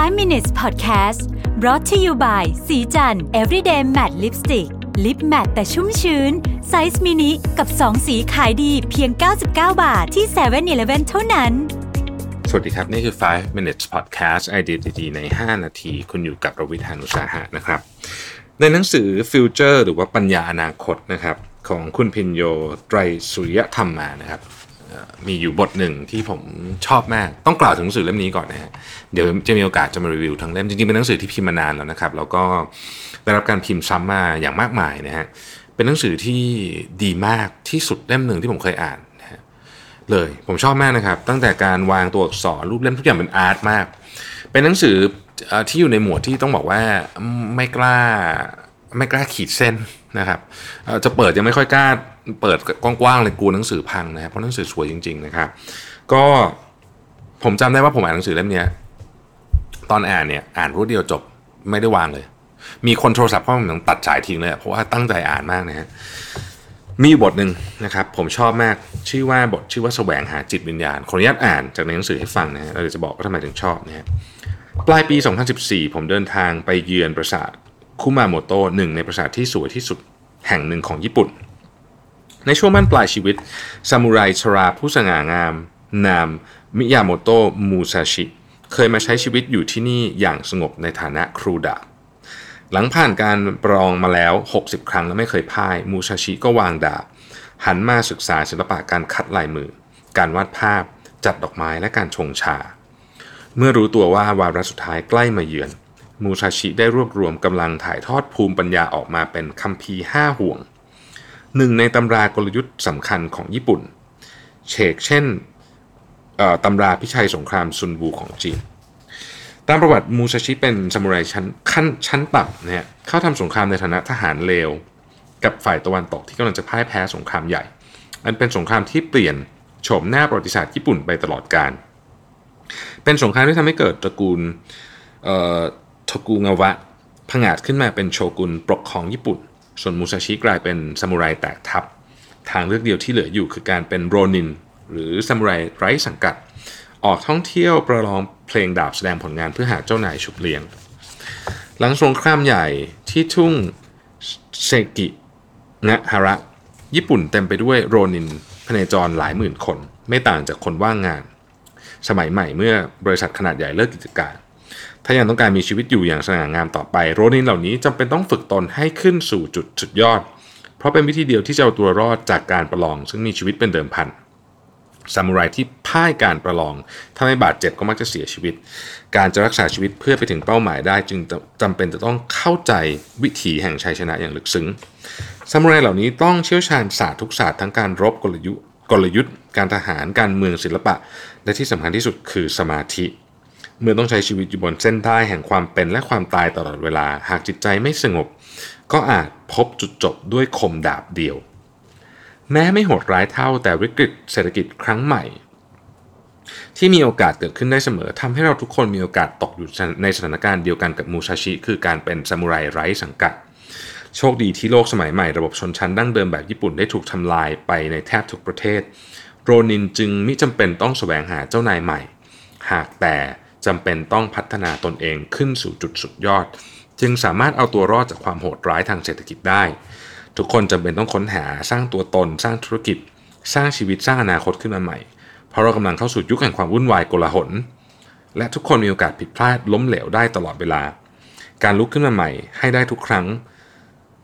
5 minutes podcast brought to you by ศรีจันทร์ everyday matte lipstick lip matte แต่ชุ่มชื้น ไซส์มินิกับ 2 สีขายดีเพียง 99 บาทที่7 e เ e ่ e อเท่านั้น สวัสดีครับ นี่คือ 5 minutes podcast ไอเดียดีๆใน 5 นาที คุณอยู่กับรวิศ หาญอุตสาหะนะครับ ในหนังสือ Future หรือว่าปัญญาอนาคตนะครับของคุณพินโยไตรสุริยธรรมมานะครับ มีอยู่บทหนึ่งที่ผมชอบมาก ต้องกล่าวถึงหนังสือเล่มนี้ก่อนนะฮะเดี๋ยวจะมีโอกาสจะมารีวิวทั้งเล่มจริงๆเป็นหนังสือที่พิมพ์มานานแล้วนะครับ แล้วก็ได้รับการพิมพ์ซ้ำมาอย่างมากมายนะฮะเป็นหนังสือที่ดีมากที่สุดเล่มหนึ่งที่ผมเคยอ่านนะฮะเลยผมชอบมากนะครับ ตั้งแต่การวางตัวอักษรรูปเล่มทุกอย่างเป็นอาร์ตมาก เป็นหนังสือเอ่อที่อยู่ในหมวดที่ต้องบอกว่าไม่กล้า ไม่กล้าขีดเส้นนะครับจะเปิดยังไม่ค่อยกล้าเปิดกว้างๆเลยกลัวหนังสือพังนะครับเพราะหนังสือสวยจริงๆนะครับก็ผมจำได้ว่าผมอ่านหนังสือเล่มนี้ตอนอ่านเนี่ยอ่านรวดเดียวจบไม่ได้วางเลย มีคนโทรศัพท์เข้ามาผมต้องตัดสายทิ้งเลยเพราะว่าตั้งใจอ่านมากนะฮะมีบทหนึ่งนะครับผมชอบมากชื่อว่าบทชื่อว่าแสวงหาจิตวิญญาณขออนุญาตอ่านจากในหนังสือให้ฟังนะฮะเราจะบอกว่าทำไมถึงชอบนะฮะปลายปี 2014 ผมเดินทางไปเยือนปราสาท คุมาโมโตหนึ่งในปราสาทที่สวยที่สุดแห่งหนึ่งของญี่ปุ่น ในช่วงบ้านปลายชีวิตซามูไรชราผู้สง่างาม นาม มิยาโมโตะมูซาชิ เคยมาใช้ชีวิตอยู่ที่นี่อย่างสงบในฐานะครูดาบหลังผ่านการปรองมาแล้ว 60 ครั้งแล้วไม่เคยพ่าย มูชาชิก็วางดาบ หันมาศึกษาศิลปะการคัดลายมือ การวาดภาพ จัดดอกไม้และการชงชา เมื่อรู้ตัวว่าวาระสุดท้ายใกล้มาเยือน มูชาชิได้รวบรวมกำลังถ่ายทอดภูมิปัญญาออกมาเป็นคัมภีร์ห้าห่วง หนึ่งในตำรากลยุทธ์สำคัญของญี่ปุ่น เชกเช่นตำราพิชัยสงครามซุนวูของจีน ตามประวัติมูซาชิเป็นซามูไรชั้นขั้นชั้นต่ำนะฮะเข้าทำสงครามในฐานะทหารเลว กับฝ่ายตะวันตกที่กำลังจะพ่ายแพ้สงครามใหญ่ อันเป็นสงครามที่เปลี่ยนโฉมหน้าประวัติศาสตร์ญี่ปุ่นไปตลอดกาลเป็นสงครามที่ทำให้เกิดตระกูล ทกุงาวะผงาดขึ้นมาเป็นโชกุนปกครองญี่ปุ่น ส่วนมูซาชิกลายเป็นซามูไรแตกทัพ ทางเลือกเดียวที่เหลืออยู่คือการเป็นโรนิน หรือซามูไรไร้สังกัด ออกท่องเที่ยวประลองเพลงดาบแสดงผลงานเพื่อหาเจ้านายฉุบเลี้ยง หลังสงครามใหญ่ที่ทุ่งเซกิงะฮาระ ญี่ปุ่นเต็มไปด้วยโรนินพเนจรหลายหมื่นคน ไม่ต่างจากคนว่างงาน สมัยใหม่เมื่อบริษัทขนาดใหญ่เลิกกิจการ ถ้ายังต้องการมีชีวิตอยู่อย่างสง่างามต่อไป โรนินเหล่านี้จำเป็นต้องฝึกตนให้ขึ้นสู่จุดสุดยอด เพราะเป็นวิธีเดียวที่จะเอาตัวรอดจากการประลอง ซึ่งมีชีวิตเป็นเดิมพันซามูไรที่พ่ายการประลอง ถ้าไม่บาดเจ็บก็มักจะเสียชีวิต การจะรักษาชีวิตเพื่อไปถึงเป้าหมายได้ จึงจำเป็นจะต้องเข้าใจวิถีแห่งชัยชนะอย่างลึกซึ้งซามูไรเหล่านี้ต้องเชี่ยวชาญศาสตร์ทุกศาสตร์ทั้งการรบกลยุทธ์กลยุทธ์ การทหารการเมืองศิลปะ และที่สำคัญที่สุดคือสมาธิ เมื่อต้องใช้ชีวิตอยู่บนเส้นได้แห่งความเป็นและความตายตลอดเวลา หากจิตใจไม่สงบ ก็อาจพบจุดจบด้วยคมดาบเดียว แม้ไม่โหดร้ายเท่าแต่วิกฤตเศรษฐกิจครั้งใหม่ ที่มีโอกาสเกิดขึ้นได้เสมอทำให้เราทุกคนมีโอกาสตกอยู่ในสถานการณ์เดียวกันกับมูชาชิ คือการเป็นซามูไรไร้สังกัด โชคดีที่โลกสมัยใหม่ระบบชนชั้นดั้งเดิมแบบญี่ปุ่นได้ถูกทำลายไปในแทบทุกประเทศ โรนินจึงมิจำเป็นต้องแสวงหาเจ้านายใหม่ หากแต่ จำเป็นต้องพัฒนาตนเองขึ้นสู่จุดสุดยอด จึงสามารถเอาตัวรอดจากความโหดร้ายทางเศรษฐกิจได้ ทุกคนจำเป็นต้องค้นหาสร้างตัวตน สร้างธุรกิจ สร้างชีวิตสร้างอนาคตขึ้นมาใหม่ เพราะเรากำลังเข้าสู่ยุคแห่งความวุ่นวายโกลาหล และทุกคนมีโอกาสผิดพลาดล้มเหลวได้ตลอดเวลา การลุกขึ้นมาใหม่ ให้ได้ทุกครั้ง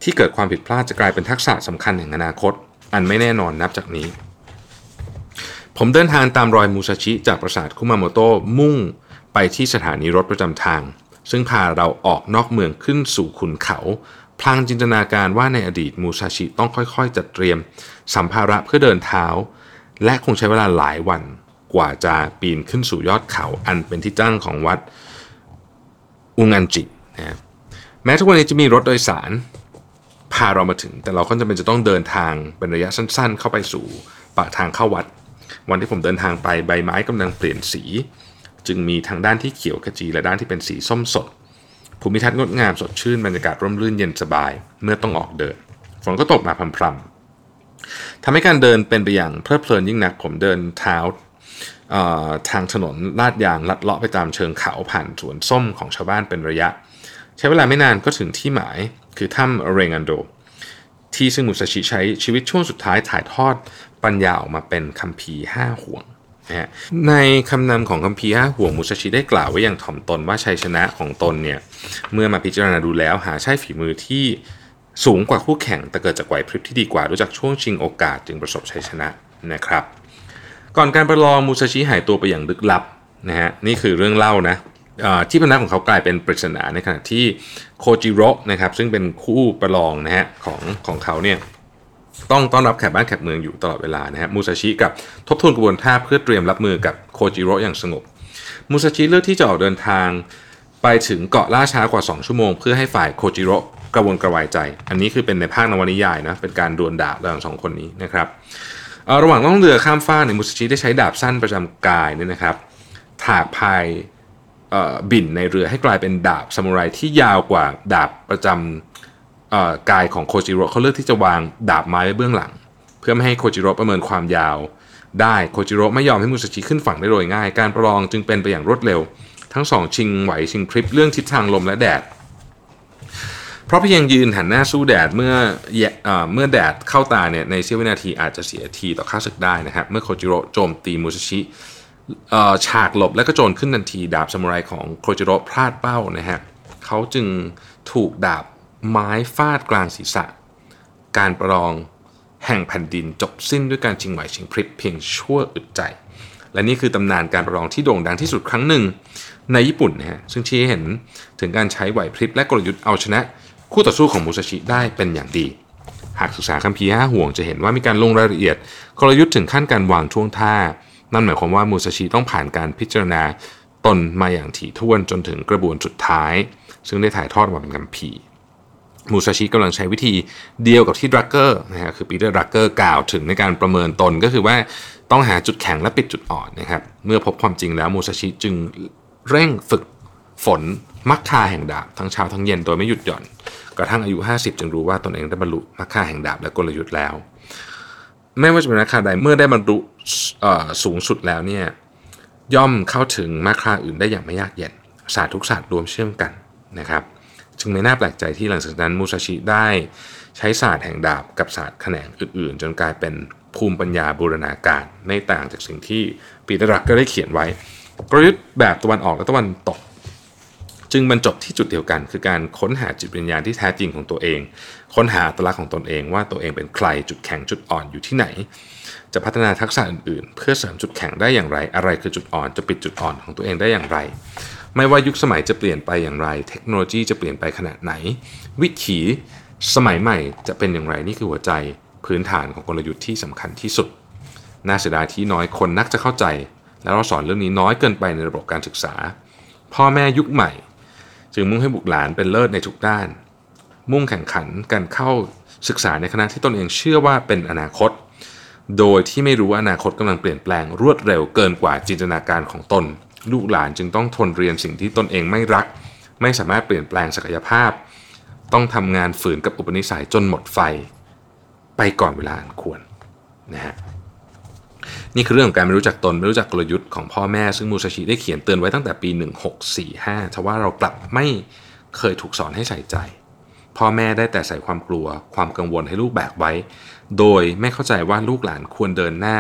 ที่เกิดความผิดพลาดจะกลายเป็นทักษะสำคัญแห่งอนาคต อันไม่แน่นอนนับจากนี้ผมเดินทางตามรอยมูซาชิจากปราสาทคุมาโมโตะมุ่ง ไปที่สถานีรถประจำทาง ซึ่งพาเราออกนอกเมืองขึ้นสู่ขุนเขา พลางจินตนาการว่าในอดีตมูซาชิต้องค่อยๆ จัดเตรียม สัมภาระเพื่อเดินเท้า และคงใช้เวลาหลายวันกว่าจะปีนขึ้นสู่ยอดเขาอันเป็นที่ตั้งของวัดอุงันจินะแม้ทุกวันนี้จะมีรถโดยสารพาเรามาถึง แต่เราก็จำเป็นจะต้องเดินทางเป็นระยะสั้น ๆ เข้าไปสู่ปากทางเข้าวัด วันที่ผมเดินทางไปใบไม้กำลังเปลี่ยนสี จึงมีทางด้านที่เขียวขจีและด้านที่เป็นสีส้มสด ภูมิทัศน์งดงามสดชื่นบรรยากาศร่มรื่นเย็นสบาย เมื่อต้องออกเดิน ฝนก็ตกมาพรำๆทำให้การเดินเป็นไปอย่างเพลิดเพลินยิ่งนักผมเดินเท้าทางถนนลาดยางลัดเลาะไปตามเชิงเขาผ่านสวนส้มของชาวบ้านเป็นระยะ ใช้เวลาไม่นานก็ถึงที่หมายคือถ้ำเรงันโด ที่ซึ่งมุสชิใช้ชีวิตช่วงสุดท้ายถ่ายทอดปัญญาออกมาเป็นคัมภีร์ห้าห่วง นะในคำนำของคัมภีร์ห้าห่วงมุสชิได้กล่าวไว้อย่างถ่อมตนว่าชัยชนะของตนเนี่ยเมื่อมาพิจารณาดูแล้วหาใช่ฝีมือที่สูงกว่าคู่แข่งแต่เกิดจากไหวพริบที่ดีกว่ารู้จักช่วงชิงโอกาสจึงประสบชัยชนะนะครับ ก่อนการประลองมูซาชิหายตัวไปอย่างลึกลับนะฮะนี่คือเรื่องเล่านะที่พนักของเขากลายเป็นปริศนาในขณะที่โคจิโร่นะครับซึ่งเป็นคู่ประลองนะฮะของของเขาเนี่ย ต้องต้อนรับแขกบ้านแขกเมืองอยู่ตลอดเวลานะฮะมูซาชิกับทบทวนกระบวนท่าเพื่อเตรียมรับมือกับโคจิโร่อย่างสงบมูซาชิเลือกที่จะออกเดินทางไปถึงเกาะล่าช้ากว่า 2 ชั่วโมง เพื่อให้ฝ่ายโคจิโร่กระวนกระวายใจ อันนี้คือเป็นในภาคนวนิยายนะเป็นการดวลดาบระหว่างสองคนนี้นะครับระหว่างล่องเรือข้ามฟากเนี่ยมูซาชิได้ใช้ดาบสั้นประจำกายเนี่ยนะครับถากพายบิ่นในเรือให้กลายเป็นดาบซามูไรที่ยาวกว่าดาบประจำ กายของโคจิโร่เขาเลือกที่จะวางดาบไม้ไว้เบื้องหลัง เพื่อไม่ให้โคจิโร่ประเมินความยาว ได้โคจิโร่ไม่ยอมให้มูซาชิขึ้นฝั่งได้โดยง่าย การประลองจึงเป็นไปอย่างรวดเร็ว ทั้งสองชิงไหวชิงพริบเรื่องทิศทางลมและแดด เพราะเพียงยืนหันหน้าสู้แดดเมื่อเมื่อแดดเข้าตาเนี่ยในเสี้ยววินาทีอาจจะเสียทีต่อข้าศึกได้นะครับเมื่อโคจิโร่โจมตีมูซาชิฉากหลบและก็โจนขึ้นทันทีดาบซามูไรของโคจิโร่พลาดเป้านะฮะเขาจึงถูกดาบ ไม้ฟาดกลางศีรษะ การประลองแห่งแผ่นดินจบสิ้นด้วยการชิงไหวชิงพริบเพียงชั่วอึดใจ และนี่คือตำนานการประลองที่โด่งดังที่สุดครั้งหนึ่ง ในญี่ปุ่นนะฮะซึ่งชี้เห็นถึงการใช้ไหวพริบและกลยุทธ์เอาชนะ คู่ต่อสู้ของมูซาชิได้เป็นอย่างดี หากศึกษาคัมภีร์ห้าห่วงจะเห็นว่ามีการลงรายละเอียด กลยุทธ์ถึงขั้นการวางช่วงท่า นั่นหมายความว่ามูซาชิต้องผ่านการพิจารณาตนมาอย่างถี่ถ้วนจนถึงกระบวนสุดท้าย ซึ่งได้ถ่ายทอดมาเป็นคัมภีร์ มูซาชิกำลังใช้วิธีเดียวกับที่ดรักเกอร์นะฮะคือปีเตอร์ดรักเกอร์กล่าวถึงในการประเมินตนก็คือว่าต้องหาจุดแข็งและปิดจุดอ่อนนะครับเมื่อพบความจริงแล้วมูซาชิจึงเร่งฝึกฝนมรรคาแห่งดาบ ทั้งเช้าทั้งเย็นโดยไม่หยุดหย่อน กระทั่งอายุ 50 จึงรู้ว่าตนเองได้บรรลุมรรคาแห่งดาบและกลยุทธ์แล้ว ไม่ว่าจะเป็นมรรคาใดเมื่อได้บรรลุสูงสุดแล้วเนี่ยย่อมเข้าถึงมรรคาอื่นได้อย่างไม่ยากเย็นศาสตร์ทุกศาสตร์รวมเชื่อมกันนะครับ จึงไม่น่าแปลกใจที่หลังจากนั้นมูซาชิได้ใช้ศาสตร์แห่งดาบกับศาสตร์แขนงอื่นๆ จนกลายเป็นภูมิปัญญาบูรณาการไม่ต่างจากสิ่งที่ปีเตอร์รักก็ได้เขียนไว้ กลยุทธ์แบบตะวันออกและตะวันตก จึงบรรจบที่จุดเดียวกัน คือการค้นหาจิตวิญญาณที่แท้จริงของตัวเอง ค้นหาอัตลักษณ์ของตนเองว่าตัวเองเป็นใครจุดแข็งจุดอ่อนอยู่ที่ไหน จะพัฒนาทักษะอื่นๆ เพื่อเสริมจุดแข็งได้อย่างไร อะไรคือจุดอ่อนจะปิดจุดอ่อนของตัวเองได้อย่างไร ไม่ว่ายุคสมัยจะเปลี่ยนไปอย่างไร เทคโนโลยีจะเปลี่ยนไปขนาดไหน วิถีสมัยใหม่จะเป็นอย่างไรนี่คือหัวใจพื้นฐานของกลยุทธ์ที่สำคัญที่สุด น่าเสียดายที่น้อยคนนักจะเข้าใจ และเราสอนเรื่องนี้น้อยเกินไปในระบบการศึกษา พ่อแม่ยุคใหม่ จึงมุ่งให้บุตรหลานเป็นเลิศในทุกด้าน มุ่งแข่งขันกันเข้าศึกษาในคณะที่ตนเองเชื่อว่าเป็นอนาคต โดยที่ไม่รู้ว่าอนาคตกำลังเปลี่ยนแปลงรวดเร็วเกินกว่าจินตนาการของตน ลูกหลานจึงต้องทนเรียนสิ่งที่ตนเองไม่รัก ไม่สามารถเปลี่ยนแปลงศักยภาพ ต้องทำงานฝืนกับอุปนิสัยจนหมดไฟ ไปก่อนเวลาอันควรนะฮะนี่คือเรื่องของการไม่รู้จักตนไม่รู้จักกลยุทธ์ของพ่อแม่ซึ่งมูซาชิได้เขียนเตือนไว้ตั้งแต่ปี 1645ทว่าเรากลับไม่เคยถูกสอนให้ใส่ใจ พ่อแม่ได้แต่ใส่ความกลัว ความกังวลให้ลูกแบกไว้ โดยไม่เข้าใจว่าลูกหลานควรเดินหน้า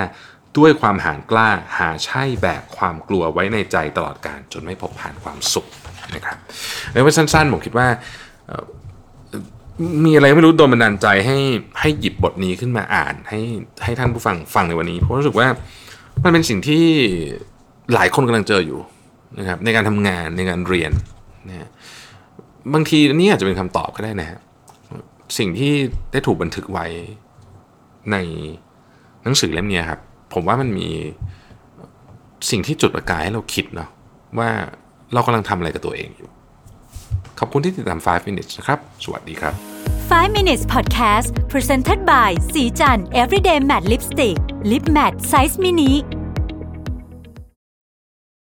ด้วยความหานกล้าหาใช่แบกความกลัวไว้ในใจตลอดการจนไม่พบผ่านความสุขนะครับในวันสั้นๆผมคิดว่ามีอะไรไม่รู้โดนบันดาลใจให้ให้หยิบบทนี้ขึ้นมาอ่านให้ให้ท่านผู้ฟังฟังในวันนี้เพราะรู้สึกว่ามันเป็นสิ่งที่หลายคนกำลังเจออยู่นะครับในการทำงานในการเรียนนะบางทีนี่อาจจะเป็นคำตอบก็ได้นะฮะสิ่งที่ได้ถูกบันทึกไว้ในหนังสือเล่มนี้ครับ ผมว่ามันมีสิ่งที่จุดประกายให้เราคิดเนาะว่าเรากำลังทำอะไรกับตัวเองอยู่ ขอบคุณที่ติดตาม 5 minutes นะครับ สวัสดีครับ 5 minutes podcast presented by สีจัน everyday matte lipstick lip matte size mini